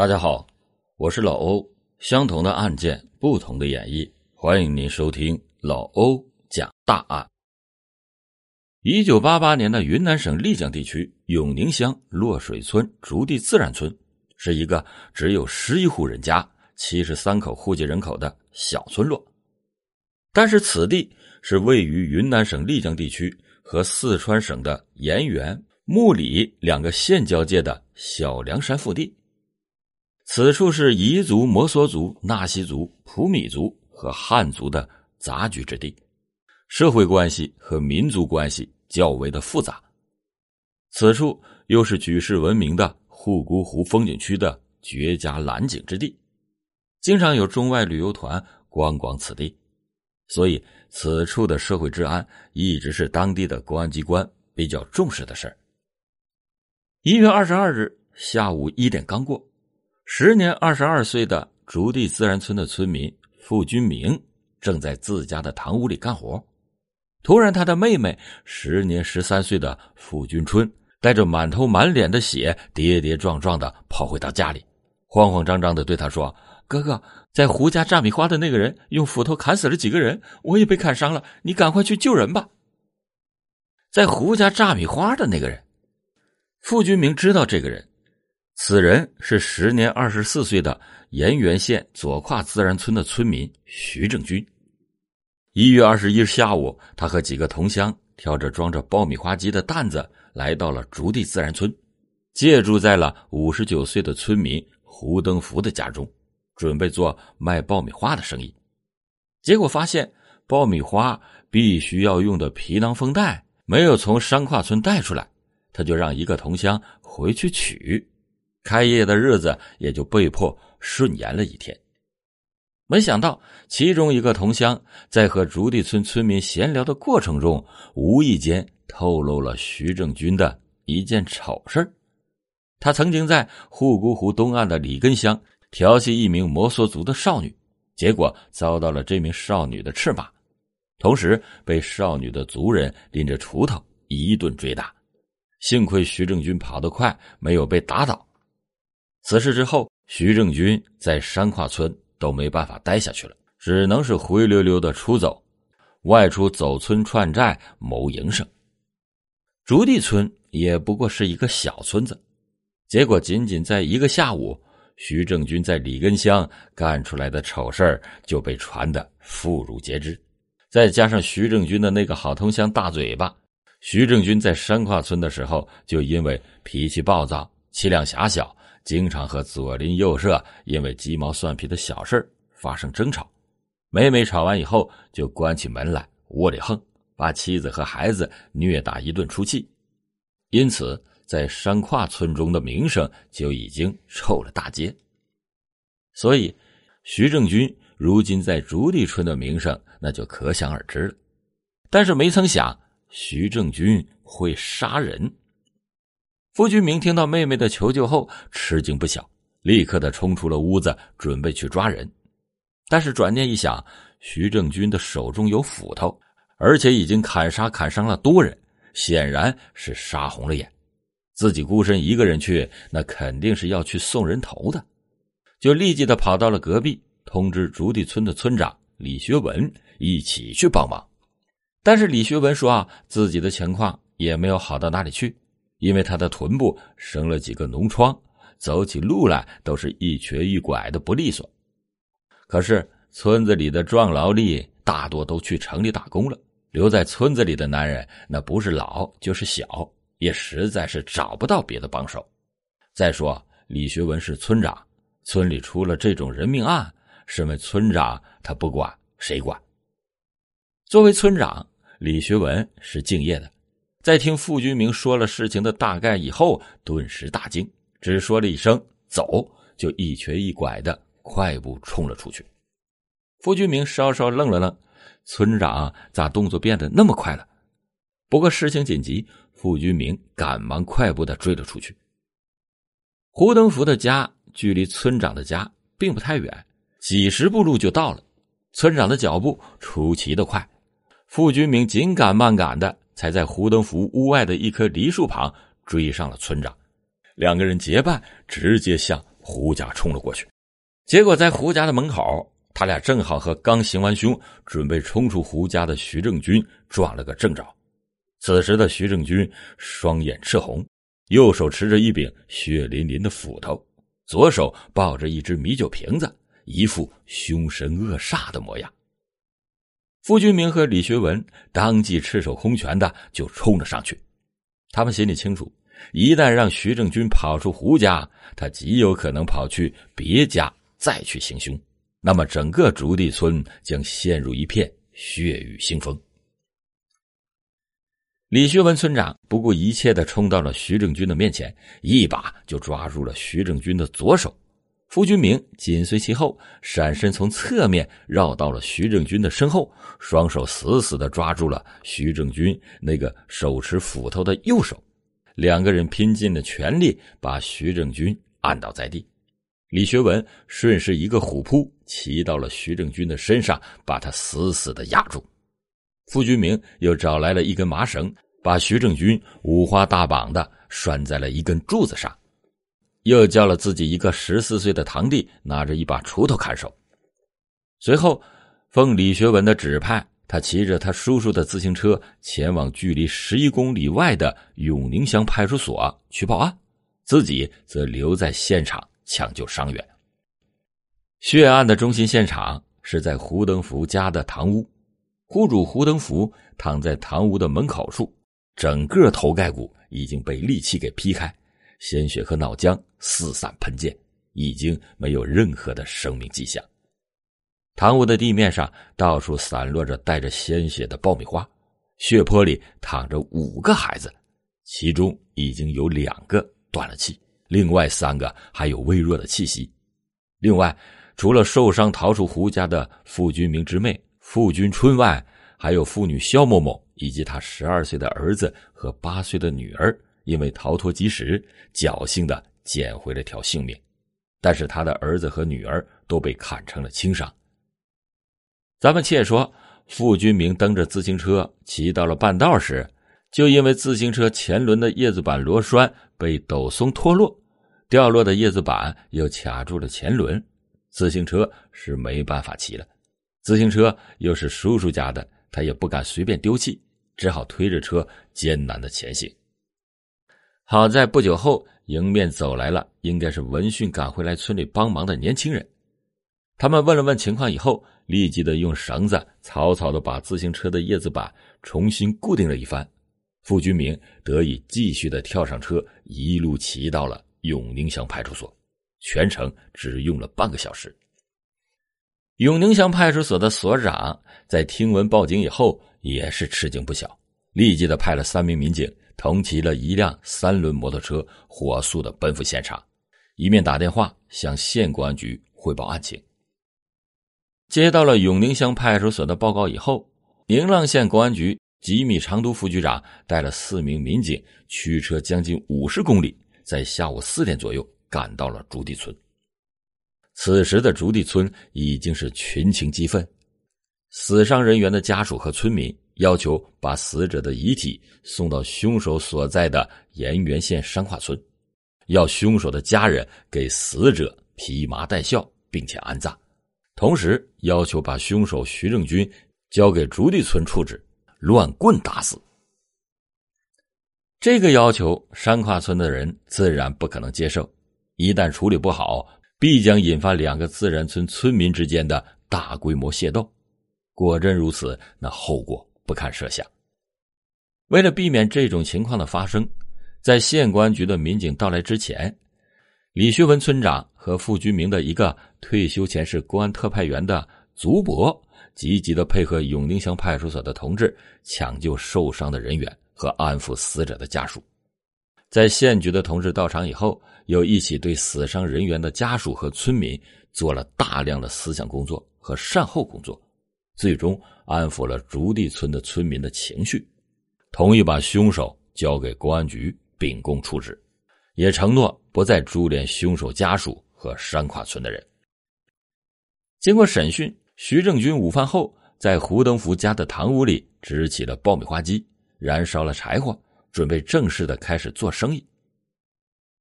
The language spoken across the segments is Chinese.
大家好，我是老欧。相同的案件，不同的演绎，欢迎您收听老欧讲大案。一九八八年的云南省丽江地区永宁乡落水村竹地自然村，是一个只有十一户人家、七十三口户籍人口的小村落。但是，此地是位于云南省丽江地区和四川省的盐源、木里两个县交界的小凉山腹地。此处是彝族、摩梭族、纳西族、普米族和汉族的杂居之地，社会关系和民族关系较为的复杂。此处又是举世闻名的护孤湖风景区的绝佳蓝景之地，经常有中外旅游团观光此地，所以此处的社会治安一直是当地的公安机关比较重视的事儿。一月二十二日下午一点刚过。时年二十二岁的竹地自然村的村民付军明正在自家的堂屋里干活，突然，他的妹妹时年十三岁的付军春带着满头满脸的血，跌跌撞撞的跑回到家里，慌慌张张的对他说：“哥哥，在胡家炸米花的那个人用斧头砍死了几个人，我也被砍伤了，你赶快去救人吧。”在胡家炸米花的那个人，付军明知道这个人。此人是时年二十四岁的盐源县左跨自然村的村民徐正军。一月二十一日下午，他和几个同乡挑着装着爆米花机的担子来到了竹地自然村，借住在了五十九岁的村民胡登福的家中，准备做卖爆米花的生意。结果发现爆米花必须要用的皮囊封袋没有从山跨村带出来，他就让一个同乡回去取。开业的日子也就被迫顺延了一天。没想到，其中一个同乡在和竹地村村民闲聊的过程中，无意间透露了徐正军的一件丑事他曾经在护孤湖东岸的里根乡调戏一名摩梭族的少女，结果遭到了这名少女的斥骂，同时被少女的族人拎着锄头一顿追打。幸亏徐正军跑得快，没有被打倒。此事之后，徐正军在山跨村都没办法待下去了，只能是灰溜溜的出走，外出走村串寨谋营生。竹地村也不过是一个小村子，结果仅仅在一个下午，徐正军在里根乡干出来的丑事就被传得妇孺皆知。再加上徐正军的那个好同乡大嘴巴，徐正军在山跨村的时候就因为脾气暴躁、气量狭小。经常和左邻右舍因为鸡毛蒜皮的小事发生争吵，每每吵完以后就关起门来窝里横，把妻子和孩子虐打一顿出气，因此在山跨村中的名声就已经臭了大街。所以，徐正军如今在竹地村的名声那就可想而知了。但是没曾想，徐正军会杀人。付军明听到妹妹的求救后，吃惊不小，立刻的冲出了屋子，准备去抓人。但是转念一想，徐正军的手中有斧头，而且已经砍杀砍伤了多人，显然是杀红了眼。自己孤身一个人去，那肯定是要去送人头的，就立即的跑到了隔壁，通知竹地村的村长李学文一起去帮忙。但是李学文说啊，自己的情况也没有好到哪里去。因为他的臀部生了几个脓疮，走起路来都是一瘸一拐的不利索。可是村子里的壮劳力大多都去城里打工了，留在村子里的男人那不是老就是小，也实在是找不到别的帮手。再说李学文是村长，村里出了这种人命案，身为村长他不管谁管？作为村长，李学文是敬业的。在听傅军明说了事情的大概以后，顿时大惊，只说了一声“走”，就一瘸一拐的快步冲了出去。傅军明稍稍愣了愣，村长咋动作变得那么快了？不过事情紧急，傅军明赶忙快步的追了出去。胡登福的家距离村长的家并不太远，几十步路就到了。村长的脚步出奇的快，傅军明紧赶慢赶的。才在胡登福屋外的一棵梨树旁追上了村长，两个人结伴直接向胡家冲了过去。结果在胡家的门口，他俩正好和刚行完凶、准备冲出胡家的徐正军撞了个正着。此时的徐正军双眼赤红，右手持着一柄血淋淋的斧头，左手抱着一只米酒瓶子，一副凶神恶煞的模样。傅君明和李学文当即赤手空拳的就冲了上去。他们心里清楚，一旦让徐正军跑出胡家，他极有可能跑去别家再去行凶，那么整个竹地村将陷入一片血雨腥风。李学文村长不顾一切的冲到了徐正军的面前，一把就抓住了徐正军的左手。傅君明紧随其后，闪身从侧面绕到了徐正军的身后，双手死死的抓住了徐正军那个手持斧头的右手，两个人拼尽了全力把徐正军按倒在地。李学文顺势一个虎扑，骑到了徐正军的身上，把他死死的压住。傅君明又找来了一根麻绳，把徐正军五花大绑的拴在了一根柱子上。又叫了自己一个十四岁的堂弟，拿着一把锄头看守。随后，奉李学文的指派，他骑着他叔叔的自行车，前往距离十一公里外的永宁乡派出所去报案，自己则留在现场抢救伤员。血案的中心现场是在胡登福家的堂屋，户主胡登福躺在堂屋的门口处，整个头盖骨已经被利器给劈开。鲜血和脑浆四散喷溅，已经没有任何的生命迹象。堂屋的地面上到处散落着带着鲜血的爆米花，血泊里躺着五个孩子，其中已经有两个断了气，另外三个还有微弱的气息。另外，除了受伤逃出胡家的傅君明之妹傅君春外，还有妇女肖某某以及他十二岁的儿子和八岁的女儿。因为逃脱及时，侥幸的捡回了条性命，但是他的儿子和女儿都被砍成了轻伤。咱们且说，傅君明蹬着自行车骑到了半道时，就因为自行车前轮的叶子板螺栓被抖松脱落，掉落的叶子板又卡住了前轮，自行车是没办法骑了。自行车又是叔叔家的，他也不敢随便丢弃，只好推着车艰难的前行。好在不久后，迎面走来了，应该是闻讯赶回来村里帮忙的年轻人。他们问了问情况以后，立即的用绳子草草的把自行车的叶子板重新固定了一番。傅军明得以继续的跳上车，一路骑到了永宁乡派出所，全程只用了半个小时。永宁乡派出所的所长在听闻报警以后，也是吃惊不小，立即的派了三名民警。同骑了一辆三轮摩托车，火速的奔赴现场，一面打电话向县公安局汇报案情。接到了永宁乡派出所的报告以后，宁浪县公安局吉米长都副局长带了四名民警，驱车将近五十公里，在下午四点左右赶到了竹地村。此时的竹地村已经是群情激愤，死伤人员的家属和村民。要求把死者的遗体送到凶手所在的盐源县山化村，要凶手的家人给死者披麻戴孝，并且安葬，同时要求把凶手徐正军交给竹地村处置，乱棍打死。这个要求，山跨村的人自然不可能接受，一旦处理不好，必将引发两个自然村村民之间的大规模械斗。果真如此，那后果。不堪设想。为了避免这种情况的发生，在县公安局的民警到来之前，李学文村长和傅居明的一个退休前是公安特派员的族伯，积极的配合永宁乡派出所的同志抢救受伤的人员和安抚死者的家属。在县局的同志到场以后，又一起对死伤人员的家属和村民做了大量的思想工作和善后工作。最终安抚了竹地村的村民的情绪，同意把凶手交给公安局秉公处置，也承诺不再株连凶手家属和山跨村的人。经过审讯，徐正军午饭后在胡登福家的堂屋里支起了爆米花机，燃烧了柴火，准备正式的开始做生意。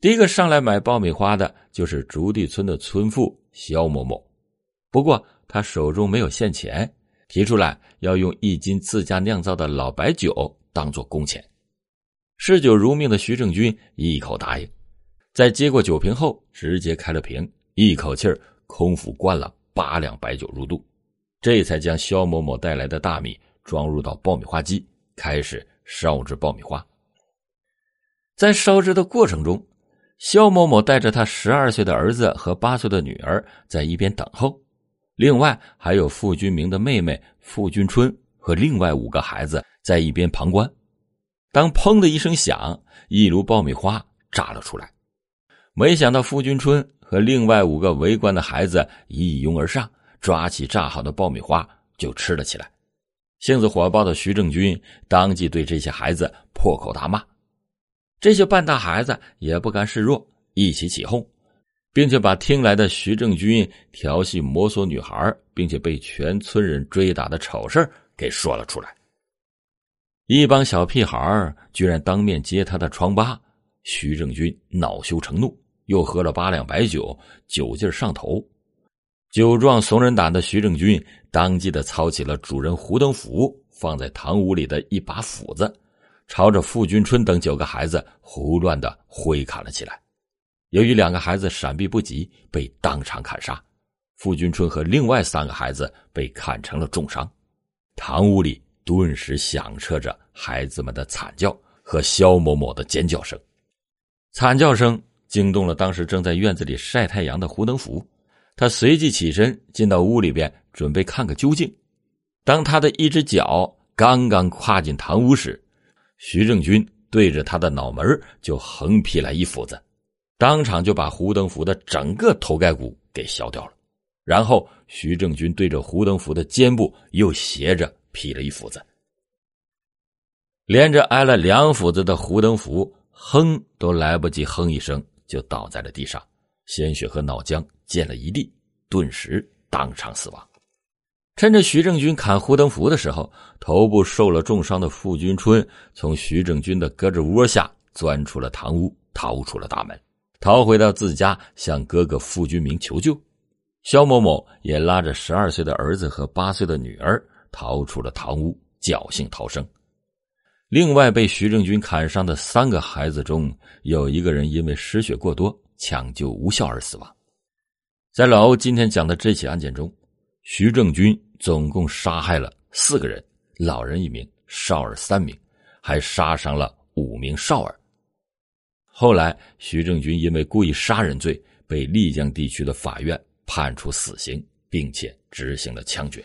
第一个上来买爆米花的就是竹地村的村妇肖某某，不过他手中没有现钱，提出来要用一斤自家酿造的老白酒当做工钱。嗜酒如命的徐正军一口答应，在接过酒瓶后，直接开了瓶，一口气儿空腹灌了八两白酒入肚，这才将肖某某带来的大米装入到爆米花机，开始烧制爆米花。在烧制的过程中，肖某某带着他十二岁的儿子和八岁的女儿在一边等候，另外还有付军明的妹妹付军春和另外五个孩子在一边旁观。当砰的一声响，一炉爆米花炸了出来。没想到付军春和另外五个围观的孩子一拥而上，抓起炸好的爆米花就吃了起来。性子火爆的徐正军当即对这些孩子破口大骂。这些半大孩子也不甘示弱，一起起哄，并且把听来的徐正军调戏摩梭女孩，并且被全村人追打的丑事给说了出来。一帮小屁孩居然当面揭他的疮疤，徐正军恼羞成怒，又喝了八两白酒，酒劲上头。酒壮怂人胆的徐正军当即的操起了主人胡登福放在堂屋里的一把斧子，朝着傅君春等九个孩子胡乱的挥砍了起来。由于两个孩子闪避不及，被当场砍杀。傅君春和另外三个孩子被砍成了重伤。堂屋里。顿时响彻着孩子们的惨叫和肖某某的尖叫声，惨叫声惊动了当时正在院子里晒太阳的胡登福，他随即起身进到屋里边准备看个究竟。当他的一只脚刚刚跨进堂屋时，徐正军对着他的脑门就横劈来一斧子，当场就把胡登福的整个头盖骨给削掉了。然后徐正军对着胡登福的肩部又斜着。劈了一斧子，连着挨了两斧子的胡登福，哼都来不及哼一声，就倒在了地上，鲜血和脑浆溅了一地，顿时当场死亡。趁着徐正军砍胡登福的时候，头部受了重伤的傅君春从徐正军的胳肢窝下钻出了堂屋，逃出了大门，逃回到自家，向哥哥傅君明求救。肖某某也拉着十二岁的儿子和八岁的女儿。逃出了堂屋，侥幸逃生。另外，被徐正军砍伤的三个孩子中，有一个人因为失血过多，抢救无效而死亡。在老欧今天讲的这起案件中，徐正军总共杀害了四个人，老人一名，少儿三名，还杀伤了五名少儿。后来，徐正军因为故意杀人罪，被丽江地区的法院判处死刑，并且执行了枪决。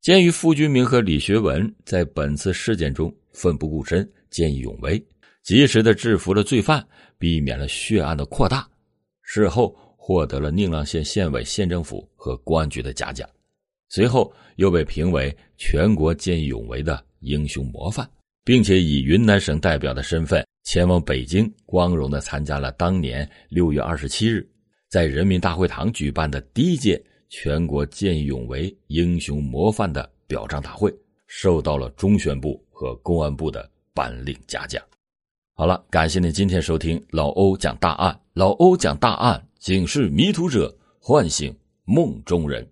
鉴于傅君明和李学文在本次事件中奋不顾身、见义勇为，及时的制服了罪犯，避免了血案的扩大，事后获得了宁浪县县委、县政府和公安局的嘉奖，随后又被评为全国见义勇为的英雄模范，并且以云南省代表的身份前往北京，光荣的参加了当年六月二十七日在人民大会堂举办的第一届。全国见义勇为英雄模范的表彰大会，受到了中宣部和公安部的颁令嘉奖。好了，感谢您今天收听老欧讲大案。老欧讲大案，警示迷途者，唤醒梦中人。